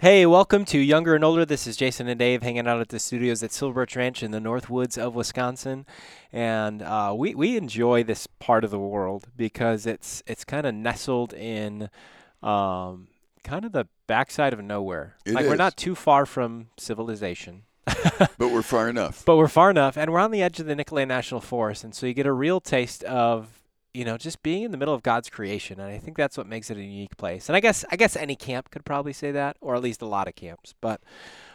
Hey, welcome to Younger and Older. This is Jason and Dave hanging out at the studios at Silver Birch Ranch in the North Woods of Wisconsin, and uh, we we enjoy this part of the world because it's it's kind of nestled in, um, kind of the backside of nowhere. It like we're not too far from civilization, But we're far enough. but we're far enough, and we're on the edge of the Nicolet National Forest, and so you get a real taste of you know just being in the middle of God's creation, and I think that's what makes it a unique place. And I guess I guess any camp could probably say that, or at least a lot of camps. But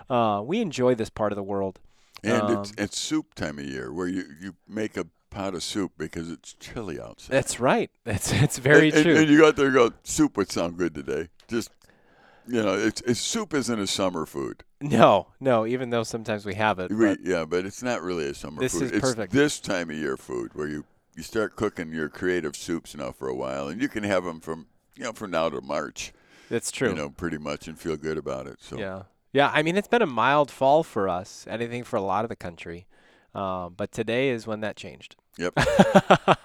uh, we enjoy this part of the world. And it's Um, it's soup time of year where you, you make a pot of soup because it's chilly outside. That's right. That's it's very and, and- true. And, you go out there and go, soup would sound good today. Just you know, it's, it's soup isn't a summer food. no, no. Even though sometimes we have it, We, but yeah, but it's not really a summer This food. is it's perfect. this time of year food where you, you start cooking your creative soups now for a while, and you can have them from you know from now to March. That's true. You know, pretty much, and feel good about it. So Yeah, yeah. I mean, it's been a mild fall for us. Anything for a lot of the country, um, but today is when that changed. Yep.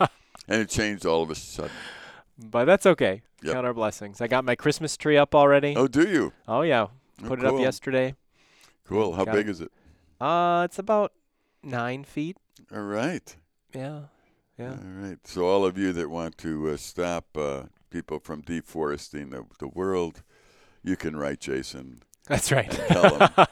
and it changed all of a sudden. But that's okay. Yep. Count our blessings. I got my Christmas tree up already. Oh, do you? Oh, yeah, Oh, put it up yesterday. Cool. How Got big it. is it? Uh, it's about nine feet. All right. Yeah, yeah. All right. So all of you that want to uh, stop uh, people from deforesting the, the world, you can write Jason. That's right. Tell him.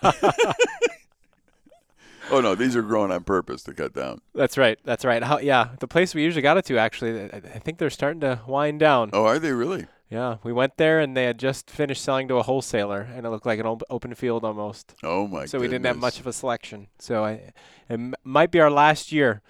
oh no, these are grown on purpose to cut down. That's right. That's right. How, yeah, the place we usually got it to actually, I, I think they're starting to wind down. Oh, are they really? Yeah, we went there and they had just finished selling to a wholesaler, and it looked like an op- open field almost. Oh my. God. So we didn't have much of a selection. So I, it m- might be our last year.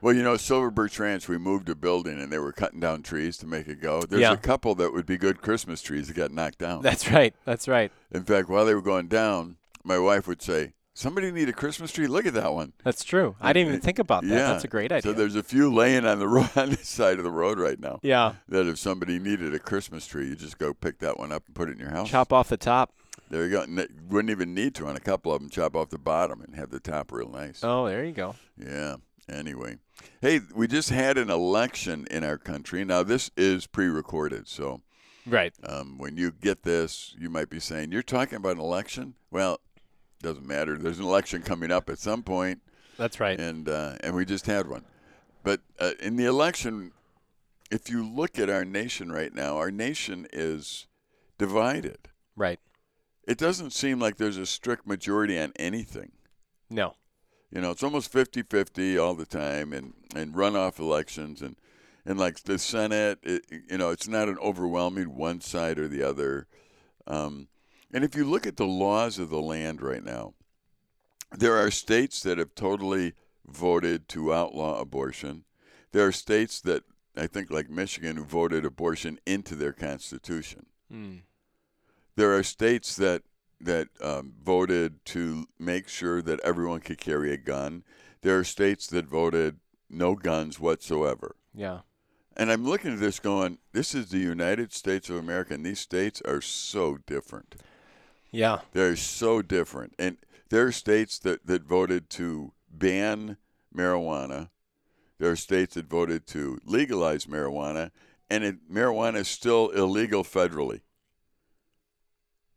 Well, you know, Silver Birch Ranch, we moved a building and they were cutting down trees to make it go. There's Yeah. a couple that would be good Christmas trees that got knocked down. That's right. That's right. In fact, while they were going down, my wife would say, "Somebody need a Christmas tree. Look at that one." That's true. I didn't even think about that. Yeah. That's a great idea. So there's a few laying on the road on the side of the road right now. yeah. That if somebody needed a Christmas tree, you just go pick that one up and put it in your house. Chop off the top. There you go. Wouldn't even need to on a couple of them. Chop off the bottom and have the top real nice. Oh, there you go. Yeah. Anyway, hey, we just had an election in our country. Now this is pre-recorded, so Right. um, when you get this, you might be saying, "You're talking about an election." Well, doesn't matter. There's an election coming up at some point, That's right. and uh, and we just had one. But uh, in the election, if you look at our nation right now, our nation is divided. Right. It doesn't seem like there's a strict majority on anything. No. You know, it's almost 50-50 all the time, and and runoff elections, and and like the Senate, it, you know, it's not an overwhelming one side or the other. Um, and if you look at the laws of the land right now, there are states that have totally voted to outlaw abortion. There are states that I think, like Michigan, who voted abortion into their constitution. Mm. There are states that that um, voted to make sure that everyone could carry a gun. There are states that voted no guns whatsoever. Yeah. And I'm looking at this going, this is the United States of America, and these states are so different. Yeah. They're so different. And there are states that, that voted to ban marijuana. There are states that voted to legalize marijuana, and it, marijuana is still illegal federally.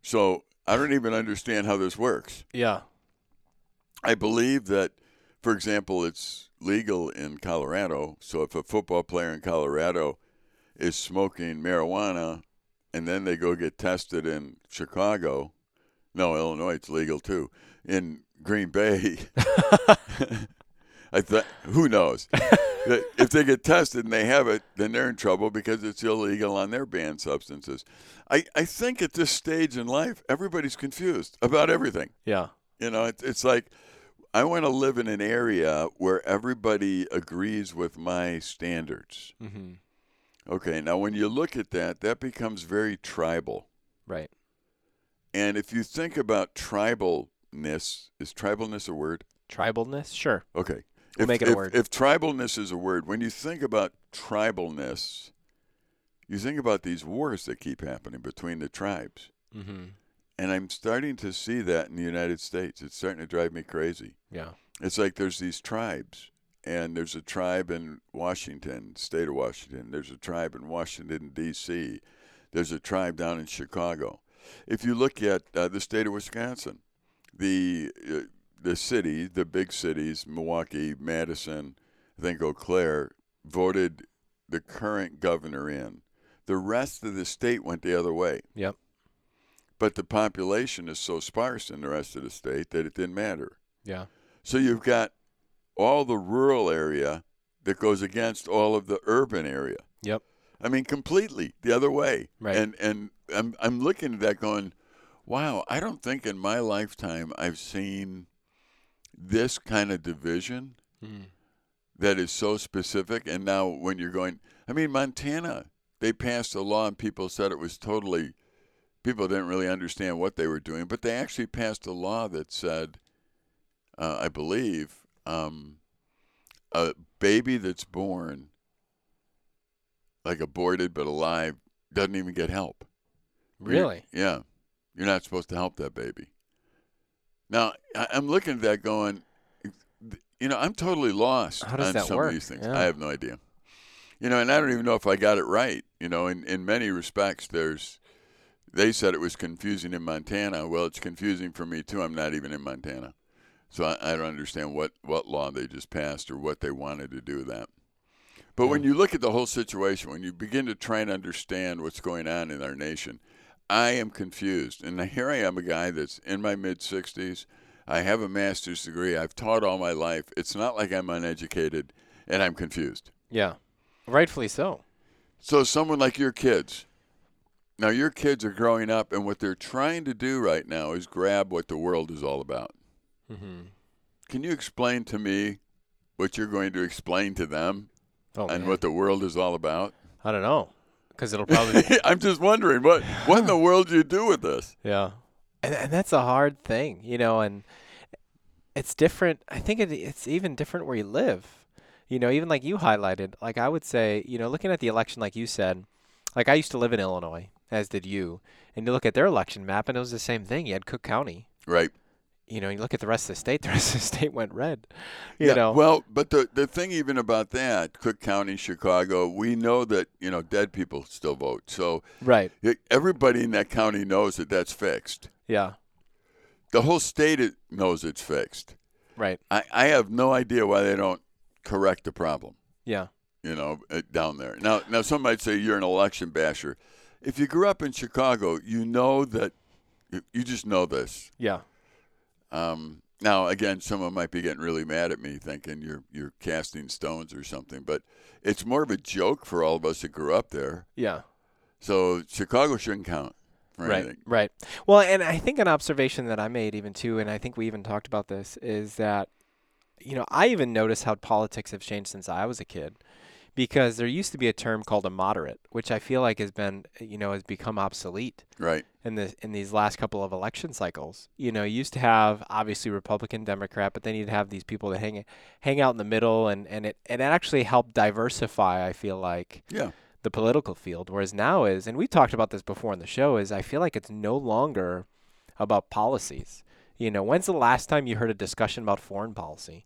So I don't even understand how this works. Yeah. I believe that, for example, it's legal in Colorado. So if a football player in Colorado is smoking marijuana and then they go get tested in Chicago, no, Illinois, it's legal too. In Green Bay, I thought, who knows? If they get tested and they have it, then they're in trouble because it's illegal on their banned substances. I, I think at this stage in life, everybody's confused about everything. Yeah. You know, it, it's like I want to live in an area where everybody agrees with my standards. Mm-hmm. Okay, now when you look at that, that becomes very tribal. Right. And if you think about tribalness, is tribalness a word? Tribalness. Sure. Okay. We'll if, make it a word. If tribalness is a word, when you think about tribalness, you think about these wars that keep happening between the tribes. Mm-hmm. And I'm starting to see that in the United States. It's starting to drive me crazy. Yeah. It's like there's these tribes, and there's a tribe in Washington, state of Washington. There's a tribe in Washington, D.C. There's a tribe down in Chicago. if you look at uh, the state of Wisconsin, the uh, the city, the big cities, Milwaukee, Madison, I think Eau Claire, voted the current governor in. The rest of the state went the other way. Yep. But the population is so sparse in the rest of the state that it didn't matter. Yeah. So you've got all the rural area that goes against all of the urban area. Yep. I mean, completely the other way. Right. And and I'm I'm looking at that going, wow. I don't think in my lifetime I've seen this kind of division Mm. that is so specific. And now when you're going, I mean, Montana, they passed a law and people said it was totally. People didn't really understand what they were doing, but they actually passed a law that said, uh, I believe, um, a baby that's born like aborted but alive doesn't even get help. Really? Yeah. You're not supposed to help that baby. Now, I- I'm looking at that going, you know, I'm totally lost How does on that some work? of these things. Yeah. I have no idea. You know, and I don't even know if I got it right. You know, in, in many respects, there's, they said it was confusing in Montana. Well, it's confusing for me too. I'm not even in Montana. So I, I don't understand what, what law they just passed or what they wanted to do with that. But when you look at the whole situation, when you begin to try and understand what's going on in our nation, I am confused. And here I am, a guy that's in my mid 60s. I have a master's degree. I've taught all my life. It's not like I'm uneducated and I'm confused. Yeah. Rightfully so. So, someone like your kids, now your kids are growing up, and what they're trying to do right now is grab what the world is all about. Mm-hmm. Can you explain to me what you're going to explain to them Oh, and man. what the world is all about? I don't know. Because it'll probably. I'm just wondering what what in the world do you do with this? Yeah, and and that's a hard thing, you know, and it's different. I think it, it's even different where you live. You know, even like you highlighted, like I would say, you know, looking at the election, like you said, like I used to live in Illinois, as did you, and you look at their election map, and it was the same thing. You had Cook County. Right. You know, you look at the rest of the state. The rest of the state went red. You yeah. know. Well, but the the thing even about that, Cook County, Chicago, we know that you know dead people still vote. So right. everybody in that county knows that that's fixed. Yeah. The whole state knows it's fixed. Right. I, I have no idea why they don't correct the problem. Yeah. You know, uh, down there. Now, now some might say you're an election basher. If you grew up in Chicago, you know that you- you just know this. Yeah. Um, now, again, someone might be getting really mad at me, thinking you're you're casting stones or something. But it's more of a joke for all of us that grew up there. Yeah. So Chicago shouldn't count for Right, anything. right. Well, and I think an observation that I made even too, and I think we even talked about this, is that, you know, I even noticed how politics have changed since I was a kid, because there used to be a term called a moderate, which I feel like has been, you know, has become obsolete Right. in the in these last couple of election cycles. You know, you used to have obviously Republican, Democrat, but then you'd have these people that hang hang out in the middle, and and it and it actually helped diversify. I feel like Yeah. the political field. Whereas now is, and we talked about this before in the show, is I feel like it's no longer about policies. You know, when's the last time you heard a discussion about foreign policy?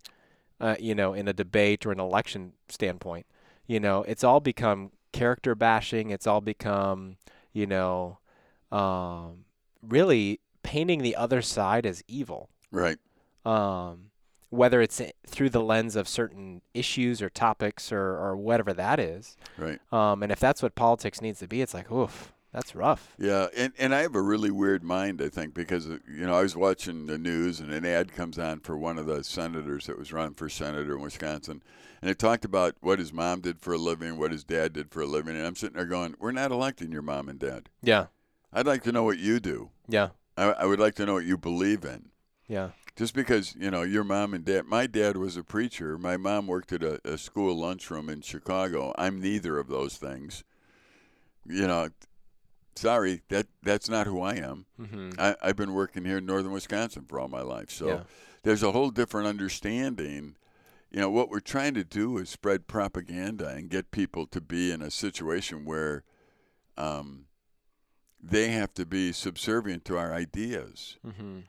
Uh, you know, in a debate or an election standpoint. You know, it's all become character bashing. It's all become, you know, um, really painting the other side as evil Right. um, whether it's through the lens of certain issues or topics or, or whatever that is. Right. Um, and if that's what politics needs to be, it's like, oof, that's rough. Yeah, and, and I have a really weird mind, I think, because uh, you know I was watching the news and an ad comes on for one of the senators that was running for senator in Wisconsin, and it talked about what his mom did for a living, what his dad did for a living, and I'm sitting there going, "We're not electing your mom and dad. Yeah, I'd like to know what you do. yeah, I, I would like to know what you believe in." yeah, Just because you know your mom and dad, my dad was a preacher. My mom worked at a, a school lunchroom in Chicago. I'm neither of those things. You know, sorry, that that's not who I am. mm-hmm. I, I've been working here in northern Wisconsin for all my life, so Yeah. there's a whole different understanding. You know, what we're trying to do is spread propaganda and get people to be in a situation where um, they have to be subservient to our ideas. Mm-hmm.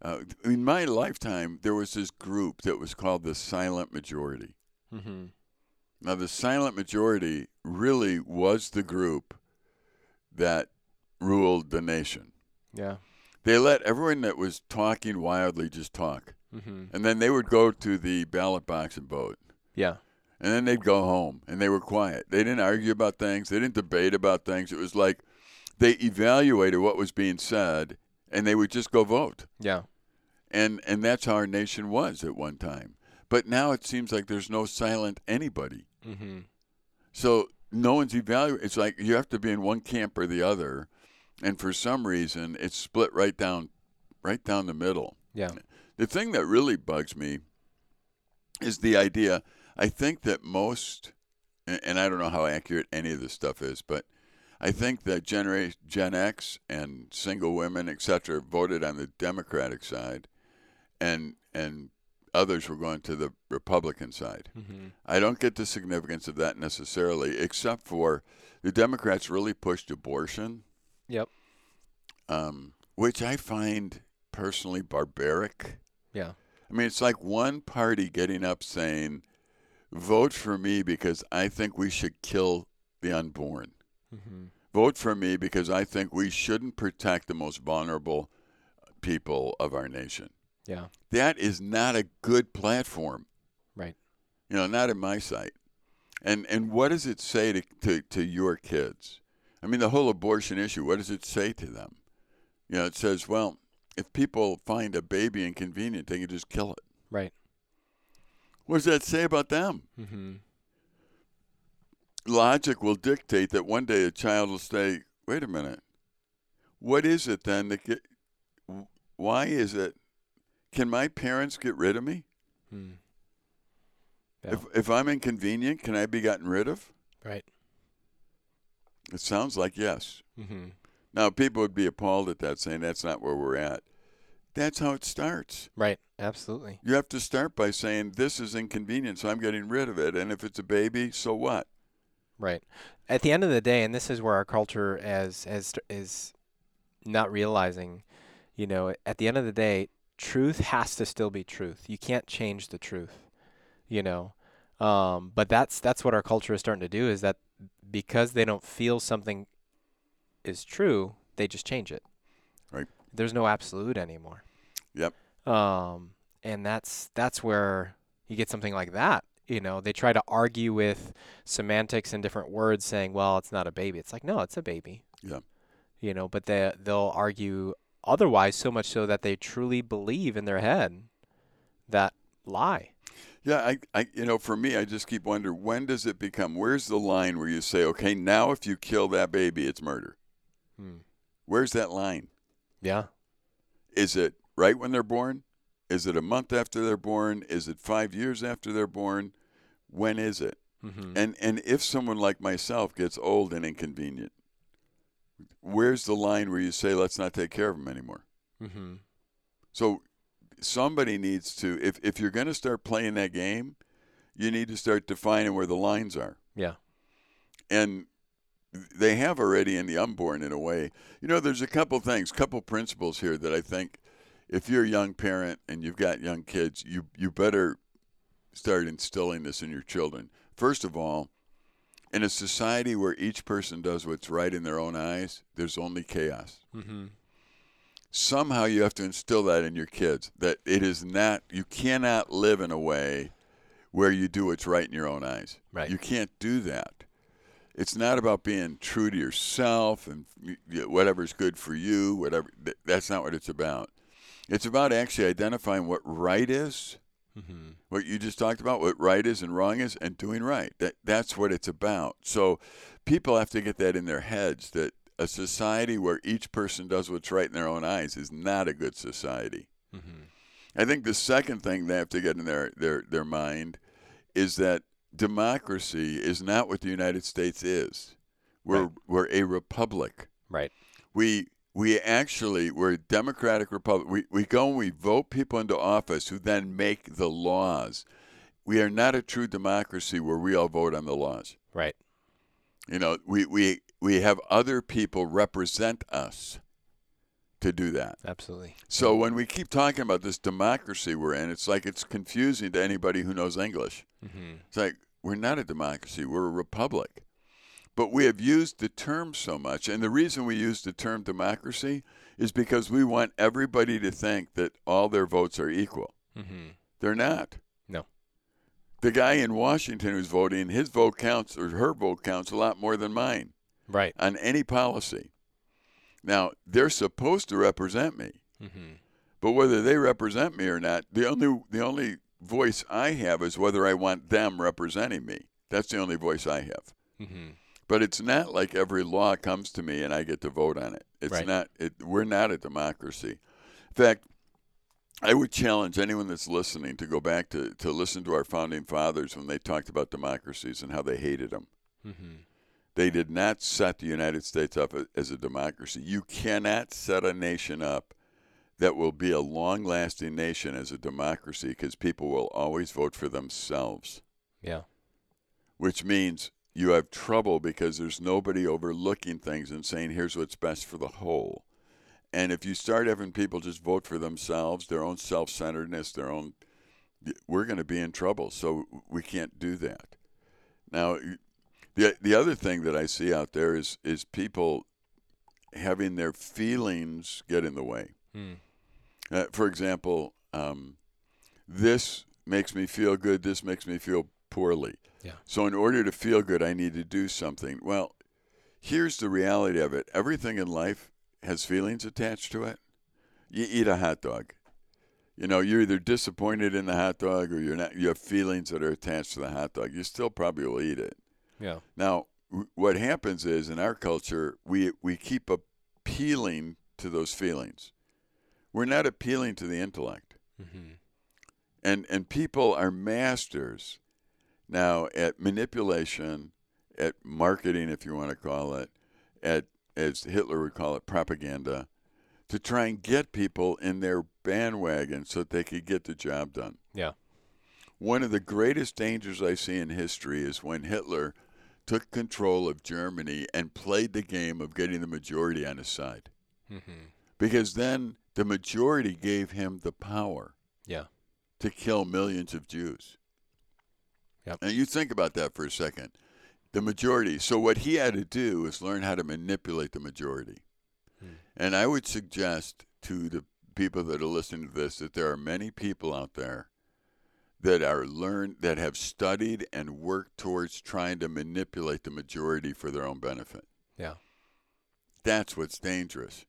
Uh, in my lifetime, there was this group that was called the silent majority. Mm-hmm. Now, the silent majority really was the group that ruled the nation. Yeah. They let everyone that was talking wildly just talk. Mm-hmm. And then they would go to the ballot box and vote. Yeah. And then they'd go home and they were quiet. They didn't argue about things, they didn't debate about things. It was like they evaluated what was being said and they would just go vote. Yeah. And and that's how our nation was at one time. But now it seems like there's no silent anybody. Mm-hmm. So no one's evaluating. It's like you have to be in one camp or the other, and for some reason it's split right down, right down the middle. Yeah. The thing that really bugs me is the idea. I think that most, and and I don't know how accurate any of this stuff is, but I think that generation Gen X and single women, et cetera, voted on the Democratic side, and and others were going to the Republican side. Mm-hmm. I don't get the significance of that necessarily, except for the Democrats really pushed abortion, Yep. um, which I find personally barbaric. Yeah. I mean, it's like one party getting up saying, vote for me because I think we should kill the unborn. Mm-hmm. Vote for me because I think we shouldn't protect the most vulnerable people of our nation. Yeah. That is not a good platform. Right. You know, not in my sight. And and what does it say to, to, to your kids? I mean, the whole abortion issue, what does it say to them? You know, it says, well, if people find a baby inconvenient, they can just kill it. Right. What does that say about them? Mm-hmm. Logic will dictate that one day a child will say, wait a minute, what is it then that get, why is it, can my parents get rid of me? Mm. Yeah. If, if I'm inconvenient, can I be gotten rid of? Right. It sounds like yes. Mm-hmm. Now, people would be appalled at that, saying that's not where we're at. That's how it starts. Right. Absolutely. You have to start by saying, this is inconvenient, so I'm getting rid of it. And if it's a baby, so what? Right. At the end of the day, and this is where our culture as as is not realizing, you know, at the end of the day, truth has to still be truth. You can't change the truth, you know. Um, but that's that's what our culture is starting to do is that because they don't feel something is true, they just change it. Right. There's no absolute anymore. Yep. Um, and that's that's where you get something like that. You know, they try to argue with semantics and different words, saying, "Well, it's not a baby." It's like, no, it's a baby. Yeah. You know, but they they'll argue otherwise so much so that they truly believe in their head that lie. Yeah, I, I, you know, for me, I just keep wondering when does it become? Where's the line where you say, okay, now if you kill that baby, it's murder? Hmm. Where's that line? Yeah. Is it right when they're born? Is it a month after they're born? Is it five years after they're born? When is it? Mm-hmm. And and if someone like myself gets old and inconvenient, where's the line where you say, let's not take care of them anymore? mm-hmm. So somebody needs to, if, if you're going to start playing that game, you need to start defining where the lines are. Yeah. And they have already in the unborn in a way. You know, there's a couple things, couple principles here that I think if you're a young parent and you've got young kids, you you better start instilling this in your children. First of all, in a society where each person does what's right in their own eyes, there's only chaos. Mm-hmm. Somehow you have to instill that in your kids that it is not you cannot live in a way where you do what's right in your own eyes. Right. You can't do that. It's not about being true to yourself and whatever's good for you, whatever that's not what it's about. It's about actually identifying what right is, Mm-hmm. what you just talked about, what right is and wrong is, and doing right. That that's what it's about. So people have to get that in their heads that a society where each person does what's right in their own eyes is not a good society. Mm-hmm. I think the second thing they have to get in their, their, their mind is that democracy is not what the United States is. We're Right. we're a republic. Right. We we actually we're a democratic republic. We we go and we vote people into office who then make the laws. We are not a true democracy where we all vote on the laws. Right. You know, we we we have other people represent us to do that. Absolutely. So when we keep talking about this democracy we're in, it's like it's confusing to anybody who knows English. Mm-hmm. It's like we're not a democracy, we're a republic. But we have used the term so much, and the reason we use the term democracy is because we want everybody to think that all their votes are equal. Mm-hmm. They're not. No. The guy in Washington who's voting, his vote counts or her vote counts a lot more than mine Right. on any policy. Now, they're supposed to represent me, Mm-hmm. but whether they represent me or not, the only the only voice I have is whether I want them representing me. That's the only voice I have. Mm-hmm. But it's not like every law comes to me and I get to vote on it. It's Right. not. It, we're not a democracy. In fact, I would challenge anyone that's listening to go back to, to listen to our founding fathers when they talked about democracies and how they hated them. Mm-hmm. They did not set the United States up as a democracy. You cannot set a nation up that will be a long lasting nation as a democracy because people will always vote for themselves Yeah. which means you have trouble because there's nobody overlooking things and saying here's what's best for the whole. And if you start having people just vote for themselves, their own self-centeredness, their own we're going to be in trouble. So we can't do that. Now the the other thing that I see out there is is people having their feelings get in the way. Mm. Uh, for example, um, this makes me feel good. This makes me feel poorly. Yeah. So in order to feel good, I need to do something. Well, here's the reality of it. Everything in life has feelings attached to it. You eat a hot dog. You know, you're either disappointed in the hot dog or you're not. You have feelings that are attached to the hot dog. You still probably will eat it. Yeah. Now, what happens is in our culture, we we keep appealing to those feelings. We're not appealing to the intellect, Mm-hmm. and and people are masters now at manipulation, at marketing, if you want to call it, at as Hitler would call it, propaganda, to try and get people in their bandwagon so that they could get the job done. Yeah. One of the greatest dangers I see in history is when Hitler took control of Germany and played the game of getting the majority on his side. Mm-hmm. Because then the majority gave him the power Yeah. to kill millions of Jews. Yep. And you think about that for a second. The majority. So what he had to do is learn how to manipulate the majority. Hmm. And I would suggest to the people that are listening to this that there are many people out there that are learned that have studied and worked towards trying to manipulate the majority for their own benefit. Yeah. That's what's dangerous.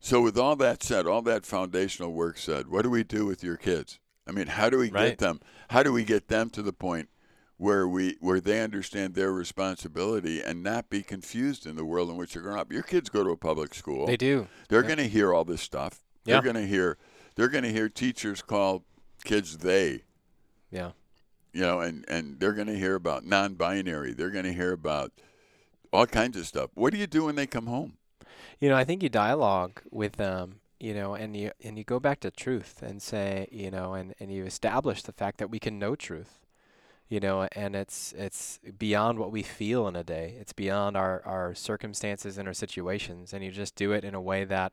So with all that said, all that foundational work said, what do we do with your kids? I mean, how do we Right. get them? How do we get them to the point where we where they understand their responsibility and not be confused in the world in which they're growing up? Your kids go to a public school. They do. They're Yeah. going to hear all this stuff. Yeah. They're going to hear they're going to hear teachers call kids they Yeah. you know, and, and they're going to hear about non binary. They're going to hear about all kinds of stuff. What do you do when they come home? You know, I think you dialogue with them, you know, and you and you go back to truth and say, you know, and, and you establish the fact that we can know truth. You know, and it's it's beyond what we feel in a day. It's beyond our, our circumstances and our situations. And you just do it in a way that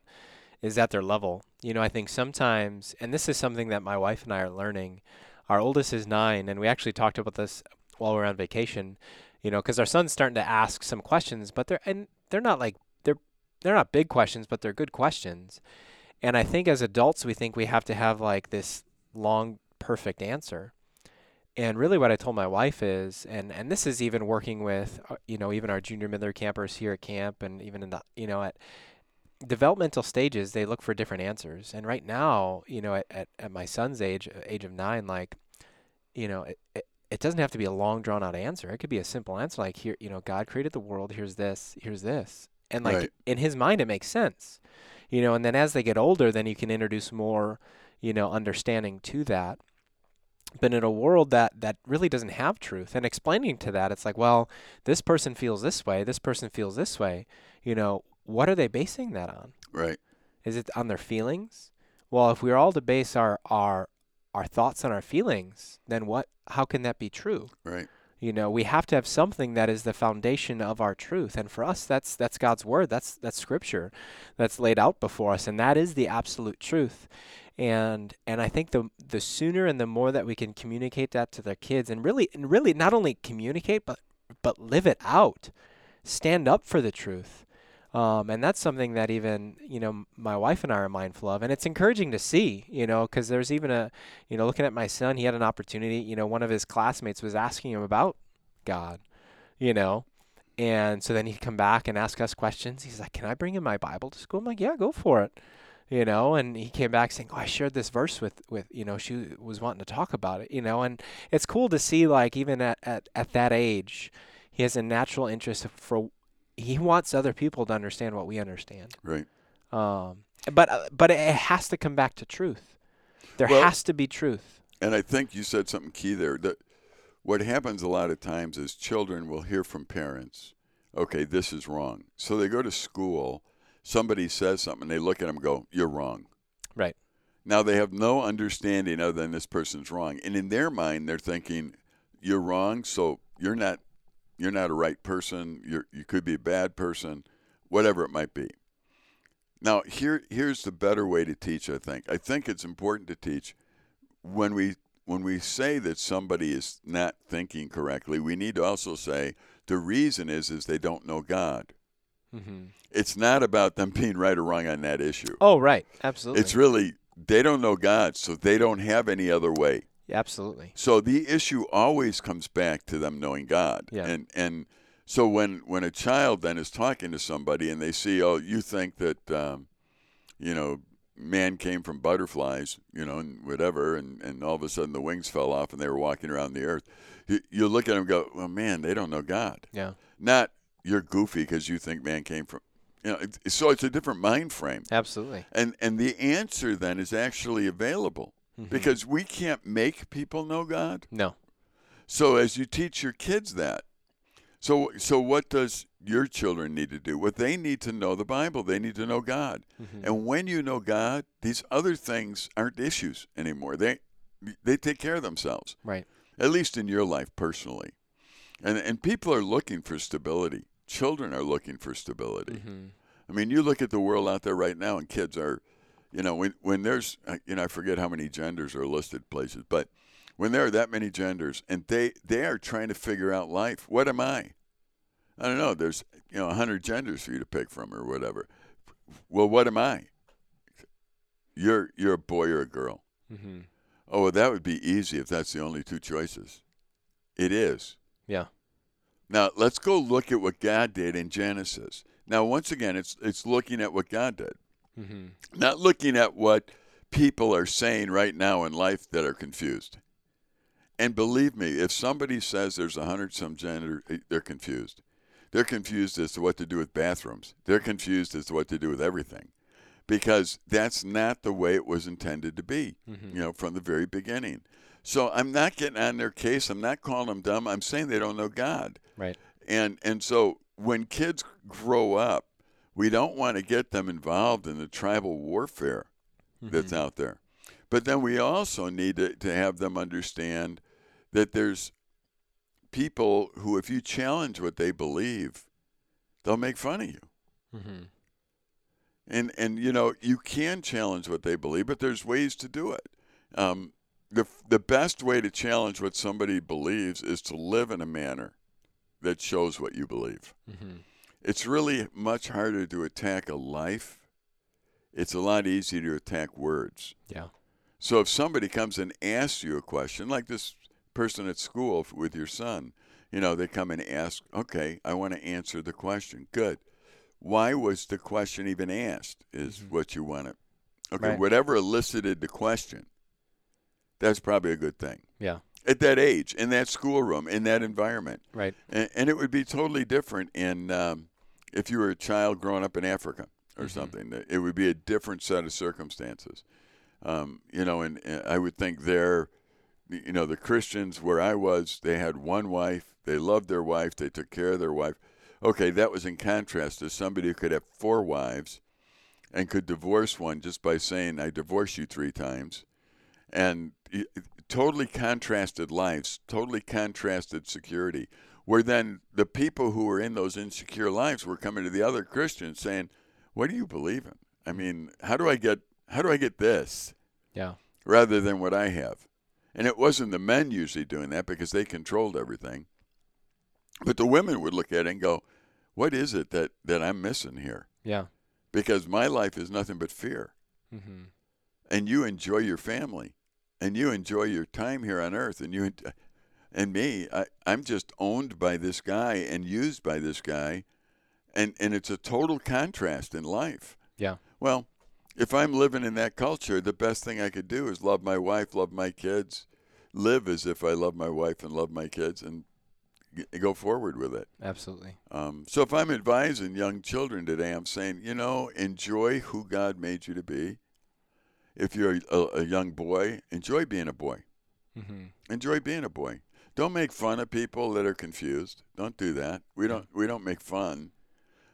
is at their level. You know, I think sometimes and this is something that my wife and I are learning. Our oldest is nine, and we actually talked about this while we were on vacation. You know, because our son's starting to ask some questions, but they're and they're not like they're they're not big questions, but they're good questions. And I think as adults, we think we have to have like this long, perfect answer. And really, what I told my wife is, and and this is even working with, uh, you know, even our junior middler campers here at camp, and even in the, you know, at developmental stages, they look for different answers. And right now, you know, at, at, at my son's age, uh, age of nine, like, you know, it, it, it doesn't have to be a long drawn out answer. It could be a simple answer like here, you know, God created the world. Here's this. Here's this. And like Right. in his mind, it makes sense. You know, and then as they get older, then you can introduce more, you know, understanding to that. But in a world that that really doesn't have truth, and explaining to that, it's like, well, this person feels this way. This person feels this way. You know, what are they basing that on? Right. Is it on their feelings? Well, if we're all to base our our our thoughts on our feelings, then what? How can that be true? Right. You know, we have to have something that is the foundation of our truth, and for us, that's that's God's word. That's that's Scripture, that's laid out before us, and that is the absolute truth. And and I think the the sooner and the more that we can communicate that to their kids, and really and really not only communicate, but but live it out, stand up for the truth. Um, and that's something that even you know my wife and I are mindful of, and it's encouraging to see, you know, because there's even a, you know, looking at my son, he had an opportunity. You know, one of his classmates was asking him about God, you know, and so then he'd come back and ask us questions. He's like, "Can I bring in my Bible to school?" I'm like, "Yeah, go for it." You know, and he came back saying, "Oh, I shared this verse with with you know she was wanting to talk about it." You know, and it's cool to see like even at at, at that age, he has a natural interest for he wants other people to understand what we understand. Right. Um, but uh, but it has to come back to truth. There Well- has to be truth. And I think you said something key there. That what happens a lot of times is children will hear from parents, okay, this is wrong. So they go to school, somebody says something, they look at them and go, you're wrong. Right. Now they have no understanding other than this person's wrong. And in their mind they're thinking, You're wrong, so you're not you're not a right person, you're you could be a bad person, whatever it might be. Now here here's the better way to teach, I think. I think it's important to teach when we when we say that somebody is not thinking correctly, we need to also say the reason is is they don't know God. Mm-hmm. It's not about them being right or wrong on that issue. Oh, right. Absolutely. It's really they don't know God, so they don't have any other way. Absolutely. So the issue always comes back to them knowing God. Yeah. And and so when when a child then is talking to somebody and they see, oh, you think that um, you know man came from butterflies, you know, and whatever, and, and all of a sudden the wings fell off and they were walking around the earth. You, you look at them and go, well, man, they don't know God. Yeah. Not you're goofy because you think man came from, you know. it- So it's a different mind frame. Absolutely. And and the answer then is actually available Mhm. because we can't make people know God. no. So as you teach your kids that, so so what does your children need to do? What they need to know the Bible. They need to know God. Mhm. And when you know God, these other things aren't issues anymore. They they take care of themselves. Right. At least in your life personally. And and people are looking for stability. Children are looking for stability. Mm-hmm. I mean, you look at the world out there right now, and kids are, you know, when when there's, uh, you know, I forget how many genders are listed places, but when there are that many genders, and they they are trying to figure out life. What am I? I don't know. There's you know a hundred genders for you to pick from, or whatever. Well, what am I? You're you're a boy or a girl. Mm-hmm. Oh, well, that would be easy if that's the only two choices. It is. Yeah. Now let's go look at what God did in Genesis. Now, once again, it's it's looking at what God did, Mm-hmm. not looking at what people are saying right now in life that are confused. And believe me, if somebody says there's a hundred some gender, eh, they're confused. They're confused as to what to do with bathrooms. They're confused as to what to do with everything, because that's not the way it was intended to be. Mm-hmm. You know, from the very beginning. So I'm not getting on their case. I'm not calling them dumb. I'm saying they don't know God. Right. And and so when kids grow up, we don't want to get them involved in the tribal warfare that's Mhm. out there. But then we also need to, to have them understand that there's people who, if you challenge what they believe, they'll make fun of you. Mm-hmm. And and you know you can challenge what they believe, but there's ways to do it. Um, the the best way to challenge what somebody believes is to live in a manner that shows what you believe. Mm-hmm. It's really much harder to attack a life. It's a lot easier to attack words. Yeah. So if somebody comes and asks you a question, like this person at school with your son, you know, they come and ask, okay, I want to answer the question. Good. Why was the question even asked? Is Mhm. what you want to. Okay, Right. whatever elicited the question, that's probably a good thing. Yeah. At that age, in that schoolroom, in that environment. Right. And, and it would be totally different in um, if you were a child growing up in Africa or Mhm. something. It would be a different set of circumstances. Um, you know, and, and I would think there, you know, the Christians where I was, they had one wife, they loved their wife, they took care of their wife. Okay, that was in contrast to somebody who could have four wives and could divorce one just by saying, I divorce you three times. And totally contrasted lives, totally contrasted security. Where then the people who were in those insecure lives were coming to the other Christians saying, What do you believe in? I mean, how do I get how do I get this? Yeah. rather than what I have. And it wasn't the men usually doing that because they controlled everything. But the women would look at it and go, what is it that that I'm missing here? Yeah. Because my life is nothing but fear. Mm-hmm. And you enjoy your family, and you enjoy your time here on earth, and you and me, I, I'm just owned by this guy and used by this guy, and and it's a total contrast in life. Yeah. Well, if I'm living in that culture, the best thing I could do is love my wife, love my kids, live as if I love my wife and love my kids, and g- go forward with it. Absolutely. Um, so if I'm advising young children today, I'm saying, you know, enjoy who God made you to be. If you're a, a young boy, enjoy being a boy. Mm-hmm. Enjoy being a boy. Don't make fun of people that are confused. Don't do that. We don't. We don't make fun.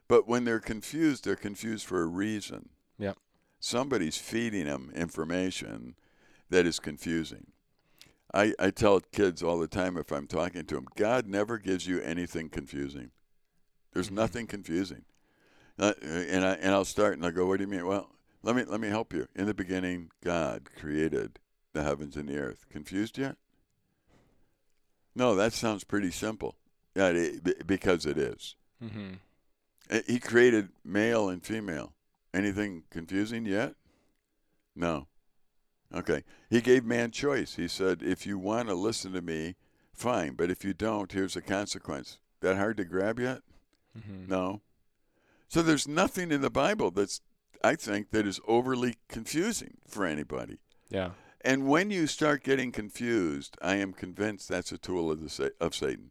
But when they're confused, they're confused for a reason. Yep. Somebody's feeding them information that is confusing. I, I tell kids all the time if I'm talking to them, God never gives you anything confusing. There's Mhm. nothing confusing. Uh, and I and I'll start and I go, what do you mean? Well, let me let me help you. In the beginning, God created the heavens and the earth. Confused yet? No, that sounds pretty simple. Yeah, it, because it is. Mm-hmm. He created male and female. Anything confusing yet? No. Okay. He gave man choice. He said, if you want to listen to me, fine. But if you don't, here's the consequence. That hard to grab yet? Mm-hmm. No. So there's nothing in the Bible that's, I think, that is overly confusing for anybody. Yeah. And when you start getting confused, I am convinced that's a tool of the of Satan,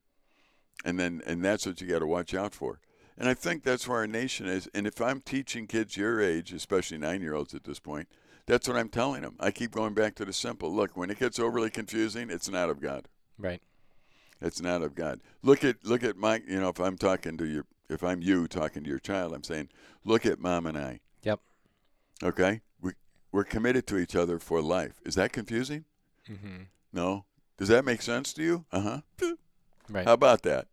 and then and that's what you got to watch out for. And I think that's where our nation is. And if I'm teaching kids your age, especially nine year olds at this point, that's what I'm telling them. I keep going back to the simple. Look, when it gets overly confusing, it's not of God. Right. It's not of God. Look at look at my you know if I'm talking to your if I'm you talking to your child, I'm saying, look at mom and I. Yep. Okay, we we're committed to each other for life. Is that confusing? Mm-hmm. No. Does that make sense to you? Uh huh. Right. How about that?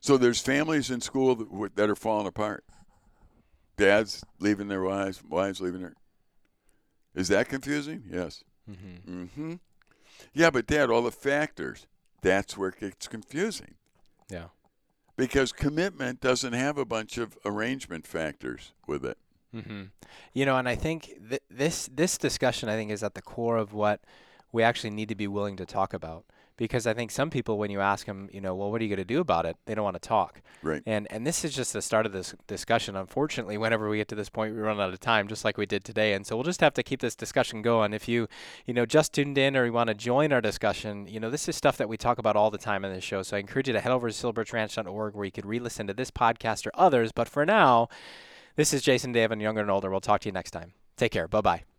So there's families in school that, that are falling apart. Dads leaving their wives, wives leaving their. Is that confusing? Yes. mm-hmm. Mm-hmm. Yeah, but Dad, all the factors. That's where it gets confusing Yeah. because commitment doesn't have a bunch of arrangement factors with it. Mm-hmm. You know, and I think th- this this discussion I think is at the core of what we actually need to be willing to talk about. Because I think some people, when you ask them, you know, well, what are you going to do about it? They don't want to talk. Right. And and this is just the start of this discussion. Unfortunately, whenever we get to this point, we run out of time, just like we did today. And so we'll just have to keep this discussion going. If you, you know, just tuned in or you want to join our discussion, you know, this is stuff that we talk about all the time in this show. So I encourage you to head over to silverbirchranch.org where you could re-listen to this podcast or others. But for now, this is Jason Dave and Younger and Older. We'll talk to you next time. Take care. Bye bye.